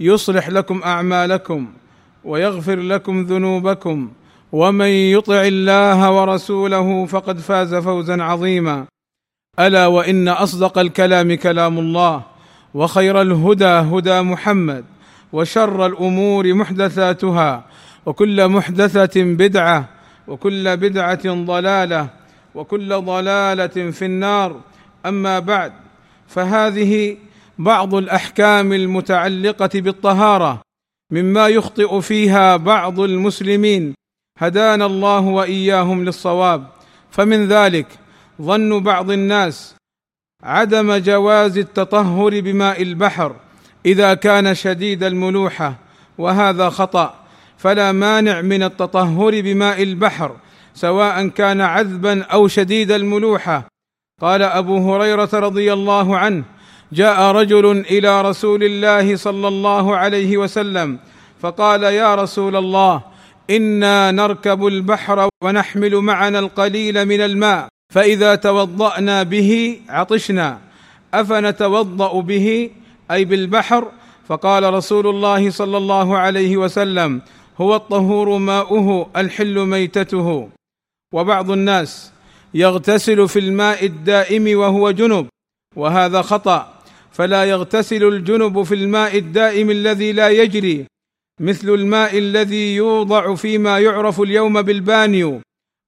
يصلح لكم أعمالكم ويغفر لكم ذنوبكم ومن يطع الله ورسوله فقد فاز فوزا عظيما. ألا وإن أصدق الكلام كلام الله وخير الهدى هدى محمد وشر الأمور محدثاتها وكل محدثة بدعة وكل بدعة ضلالة وكل ضلالة في النار. أما بعد فهذه بعض الأحكام المتعلقة بالطهارة مما يخطئ فيها بعض المسلمين. هدانا الله وإياهم للصواب. فمن ذلك ظن بعض الناس عدم جواز التطهر بماء البحر إذا كان شديد الملوحة وهذا خطأ. فلا مانع من التطهر بماء البحر سواء كان عذبا أو شديد الملوحة. قال أبو هريرة رضي الله عنه جاء رجل إلى رسول الله صلى الله عليه وسلم فقال يا رسول الله إنا نركب البحر ونحمل معنا القليل من الماء فإذا توضأنا به عطشنا. أفنتوضأ به؟ أي بالبحر؟ فقال رسول الله صلى الله عليه وسلم هو الطهور ماؤه الحل ميتته. وبعض الناس يغتسل في الماء الدائم وهو جنب وهذا خطأ. فلا يغتسل الجنب في الماء الدائم الذي لا يجري مثل الماء الذي يوضع فيما يعرف اليوم بالبانيو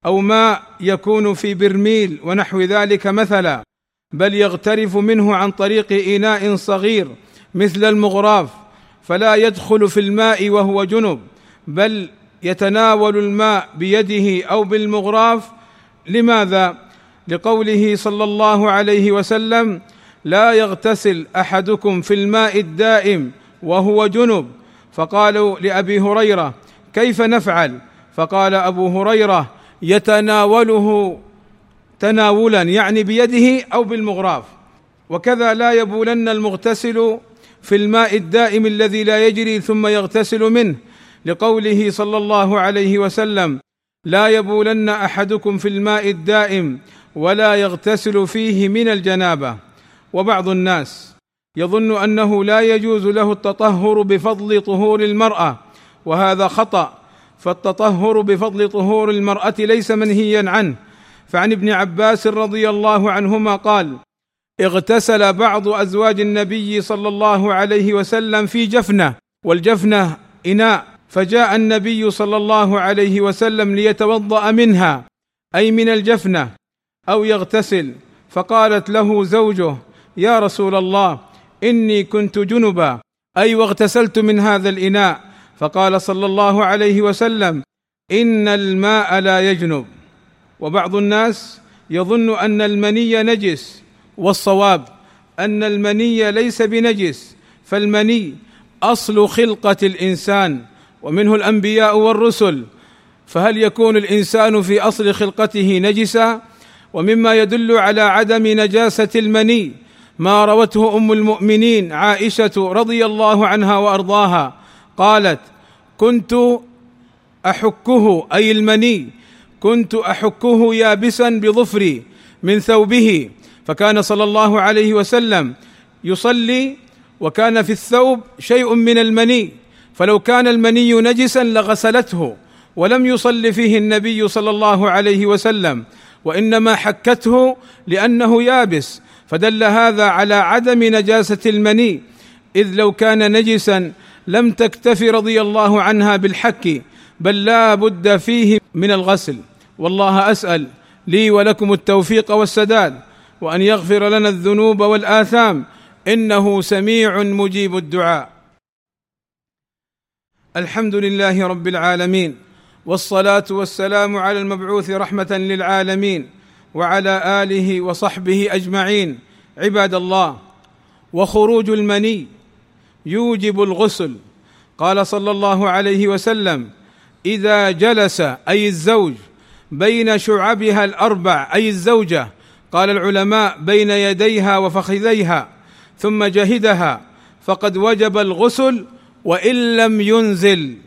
أو ماء يكون في برميل ونحو ذلك مثلا بل يغترف منه عن طريق إناء صغير مثل المغراف فلا يدخل في الماء وهو جنب بل يتناول الماء بيده أو بالمغراف. لماذا؟ لقوله صلى الله عليه وسلم لا يغتسل أحدكم في الماء الدائم وهو جنب. فقالوا لأبي هريرة كيف نفعل؟ فقال أبو هريرة يتناوله تناولا يعني بيده أو بالمغراف وكذا لا يبولن المغتسل في الماء الدائم الذي لا يجري ثم يغتسل منه لقوله صلى الله عليه وسلم لا يبولن أحدكم في الماء الدائم ولا يغتسل فيه من الجنابة. وبعض الناس يظن أنه لا يجوز له التطهر بفضل طهور المرأة وهذا خطأ فالتطهر بفضل طهور المرأة ليس منهيا عنه. فعن ابن عباس رضي الله عنهما قال اغتسل بعض أزواج النبي صلى الله عليه وسلم في جفنة والجفنة إناء فجاء النبي صلى الله عليه وسلم ليتوضأ منها أي من الجفنة أو يغتسل. فقالت له زوجه يا رسول الله إني كنت جنبا أي واغتسلت من هذا الإناء. فقال صلى الله عليه وسلم إن الماء لا يجنب. وبعض الناس يظن أن المني نجس والصواب أن المني ليس بنجس فالمني أصل خلقة الإنسان ومنه الأنبياء والرسل. فهل يكون الإنسان في أصل خلقته نجسا؟ ومما يدل على عدم نجاسة المني. ما روته أم المؤمنين عائشة رضي الله عنها وأرضاها قالت كنت أحكه أي المني كنت أحكه يابسا بظفري من ثوبه فكان صلى الله عليه وسلم يصلي وكان في الثوب شيء من المني فلو كان المني نجسا لغسلته ولم يصل فيه النبي صلى الله عليه وسلم وإنما حكته لأنه يابس فدل هذا على عدم نجاسة المني إذ لو كان نجسا لم تكتف رضي الله عنها بالحك بل لا بد فيه من الغسل. والله أسأل لي ولكم التوفيق والسداد وأن يغفر لنا الذنوب والآثام إنه سميع مجيب الدعاء. الحمد لله رب العالمين والصلاة والسلام على المبعوث رحمة للعالمين وعلى آله وصحبه أجمعين. عباد الله وخروج المني يوجب الغسل. قال صلى الله عليه وسلم إذا جلس أي الزوج بين شعبها الأربع أي الزوجة قال العلماء بين يديها وفخذيها ثم جهدها فقد وجب الغسل وإن لم ينزل.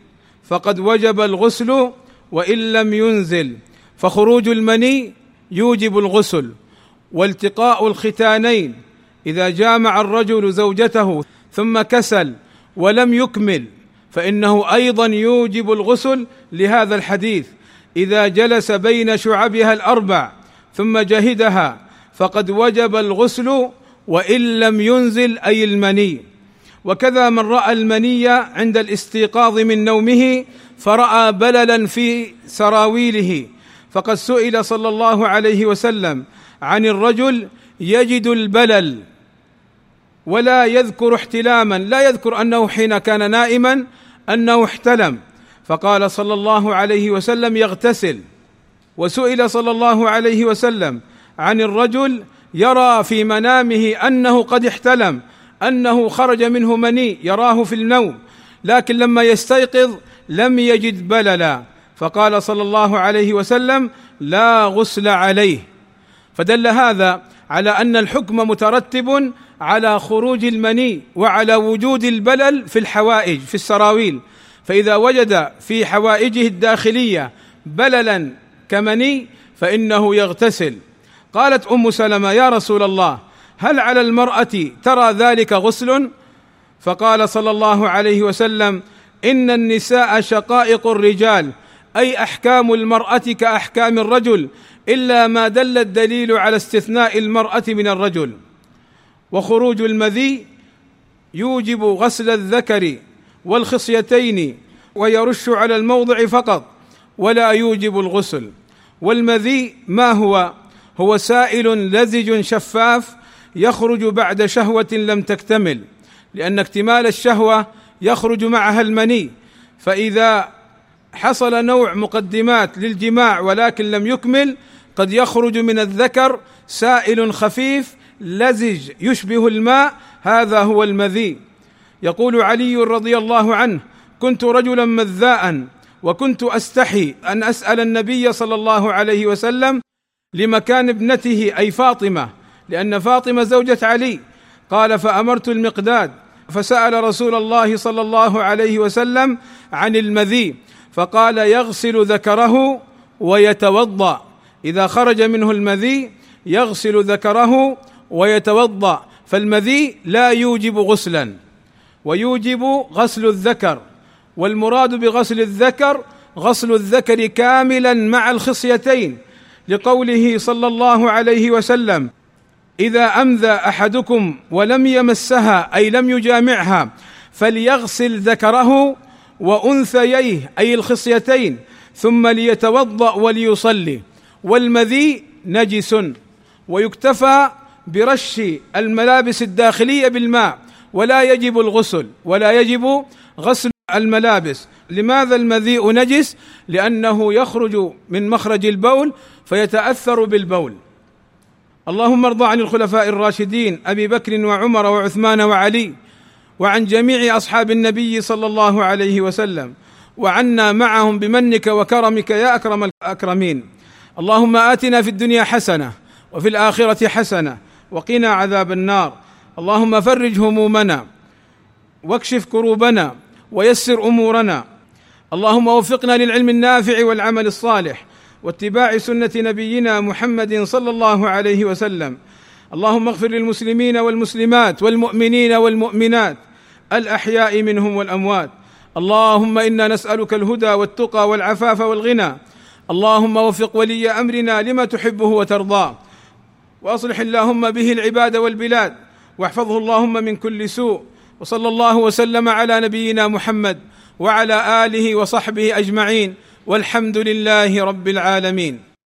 فقد وجب الغسل وإن لم ينزل. فخروج المني يوجب الغسل والتقاء الختانين إذا جامع الرجل زوجته ثم كسل ولم يكمل فإنه أيضا يوجب الغسل لهذا الحديث. إذا جلس بين شعبها الأربع ثم جهدها فقد وجب الغسل وإن لم ينزل أي المني. وكذا من رأى المني عند الاستيقاظ من نومه فرأى بللا في سراويله فقد سئل صلى الله عليه وسلم عن الرجل يجد البلل ولا يذكر احتلاما لا يذكر أنه حين كان نائما أنه احتلم. فقال صلى الله عليه وسلم يغتسل. وسئل صلى الله عليه وسلم عن الرجل يرى في منامه أنه قد احتلم أنه خرج منه مني يراه في النوم لكن لما يستيقظ لم يجد بللا. فقال صلى الله عليه وسلم لا غسل عليه. فدل هذا على أن الحكم مترتب على خروج المني وعلى وجود البلل في الحوائج في السراويل. فإذا وجد في حوائجه الداخلية بللا كمني فإنه يغتسل. قالت أم سلمة يا رسول الله هل على المرأة ترى ذلك غسل؟ فقال صلى الله عليه وسلم إن النساء شقائق الرجال أي أحكام المرأة كأحكام الرجل إلا ما دل الدليل على استثناء المرأة من الرجل. وخروج المذي يوجب غسل الذكر والخصيتين ويرش على الموضع فقط ولا يوجب الغسل. والمذي ما هو؟ هو سائل لزج شفاف يخرج بعد شهوة لم تكتمل لأن اكتمال الشهوة يخرج معها المني. فإذا حصل نوع مقدمات للجماع ولكن لم يكمل قد يخرج من الذكر سائل خفيف لزج يشبه الماء هذا هو المذي. يقول علي رضي الله عنه كنت رجلا مذاء وكنت أستحي أن أسأل النبي صلى الله عليه وسلم لمكان ابنته أي فاطمة لأن فاطمة زوجة علي. قال فأمرت المقداد. فسأل رسول الله صلى الله عليه وسلم عن المذي. فقال يغسل ذكره ويتوضأ. إذا خرج منه المذي يغسل ذكره ويتوضأ. فالمذي لا يوجب غسلا ويوجب غسل الذكر. والمراد بغسل الذكر غسل الذكر كاملا مع الخصيتين. لقوله صلى الله عليه وسلم إذا أمذى أحدكم ولم يمسها أي لم يجامعها فليغسل ذكره وأنثييه أي الخصيتين ثم ليتوضأ وليصلي. والمذي نجس ويكتفى برش الملابس الداخلية بالماء ولا يجب الغسل ولا يجب غسل الملابس. لماذا المذيء نجس؟ لأنه يخرج من مخرج البول فيتأثر بالبول. اللهم ارض عن الخلفاء الراشدين أبي بكر وعمر وعثمان وعلي. وعن جميع أصحاب النبي صلى الله عليه وسلم وعنا معهم بمنك وكرمك يا أكرم الأكرمين. اللهم آتنا في الدنيا حسنة وفي الآخرة حسنة وقنا عذاب النار. اللهم فرج همومنا واكشف كروبنا ويسر أمورنا. اللهم وفقنا للعلم النافع والعمل الصالح واتباع سنة نبينا محمد صلى الله عليه وسلم. اللهم اغفر للمسلمين والمسلمات والمؤمنين والمؤمنات الأحياء منهم والأموات. اللهم إنا نسألك الهدى والتقى والعفاف والغنى. اللهم وفق ولي أمرنا لما تحبه وترضاه وأصلح اللهم به العباد والبلاد. واحفظه اللهم من كل سوء. وصلى الله وسلم على نبينا محمد وعلى آله وصحبه أجمعين. والحمد لله رب العالمين.